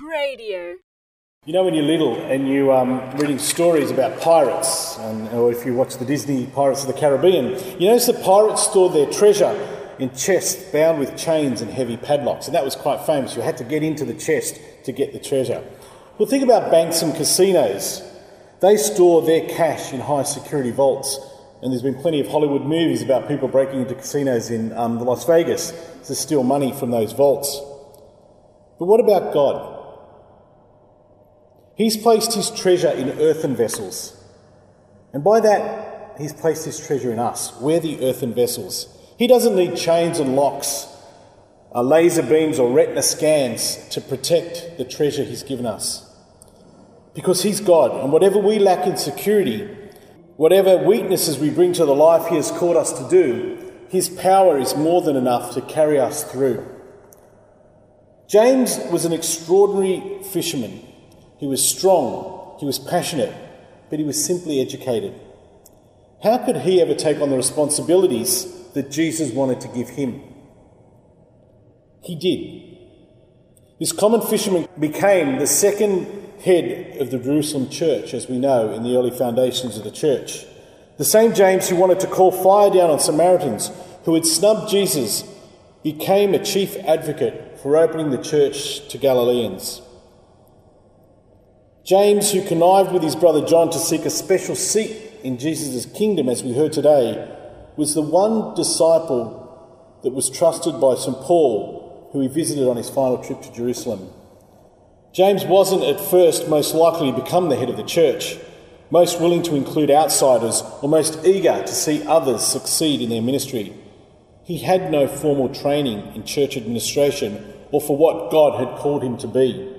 Radio. You know, when you're little and you're um, reading stories about pirates, and, or if you watch the Disney Pirates of the Caribbean, you notice the pirates stored their treasure in chests bound with chains and heavy padlocks, and that was quite famous. You had to get into the chest to get the treasure. Well, think about banks and casinos. They store their cash in high security vaults, and there's been plenty of Hollywood movies about people breaking into casinos in um, Las Vegas to steal money from those vaults. But what about God? He's placed his treasure in earthen vessels. And by that, he's placed his treasure in us. We're the earthen vessels. He doesn't need chains and locks, uh, laser beams, or retina scans to protect the treasure he's given us. Because he's God, and whatever we lack in security, whatever weaknesses we bring to the life he has called us to do, his power is more than enough to carry us through. James was an extraordinary fisherman. He was strong, he was passionate, but he was simply educated. How could he ever take on the responsibilities that Jesus wanted to give him? He did. This common fisherman became the second head of the Jerusalem church, as we know in the early foundations of the church. The same James who wanted to call fire down on Samaritans, who had snubbed Jesus, became a chief advocate for opening the church to Galileans. James, who connived with his brother John to seek a special seat in Jesus' kingdom, as we heard today, was the one disciple that was trusted by St. Paul, who he visited on his final trip to Jerusalem. James wasn't at first most likely to become the head of the church, most willing to include outsiders, or most eager to see others succeed in their ministry. He had no formal training in church administration or for what God had called him to be.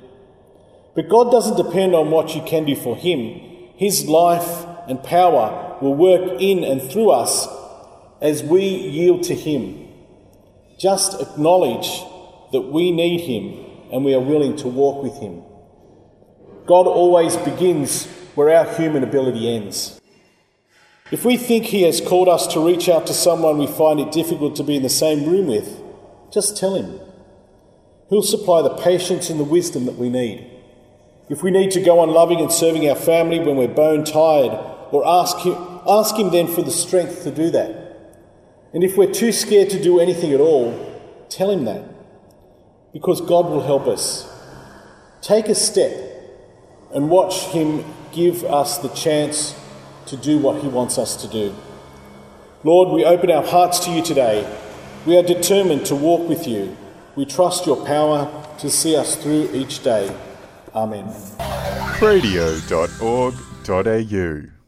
But God doesn't depend on what you can do for Him. His life and power will work in and through us as we yield to Him. Just acknowledge that we need Him and we are willing to walk with Him. God always begins where our human ability ends. If we think He has called us to reach out to someone we find it difficult to be in the same room with, just tell Him. He'll supply the patience and the wisdom that we need. If we need to go on loving and serving our family when we're bone tired, or ask him, ask him then for the strength to do that. And if we're too scared to do anything at all, tell Him that. Because God will help us. Take a step and watch Him give us the chance to do what He wants us to do. Lord, we open our hearts to you today. We are determined to walk with you. We trust your power to see us through each day. Amen. Radio.org.au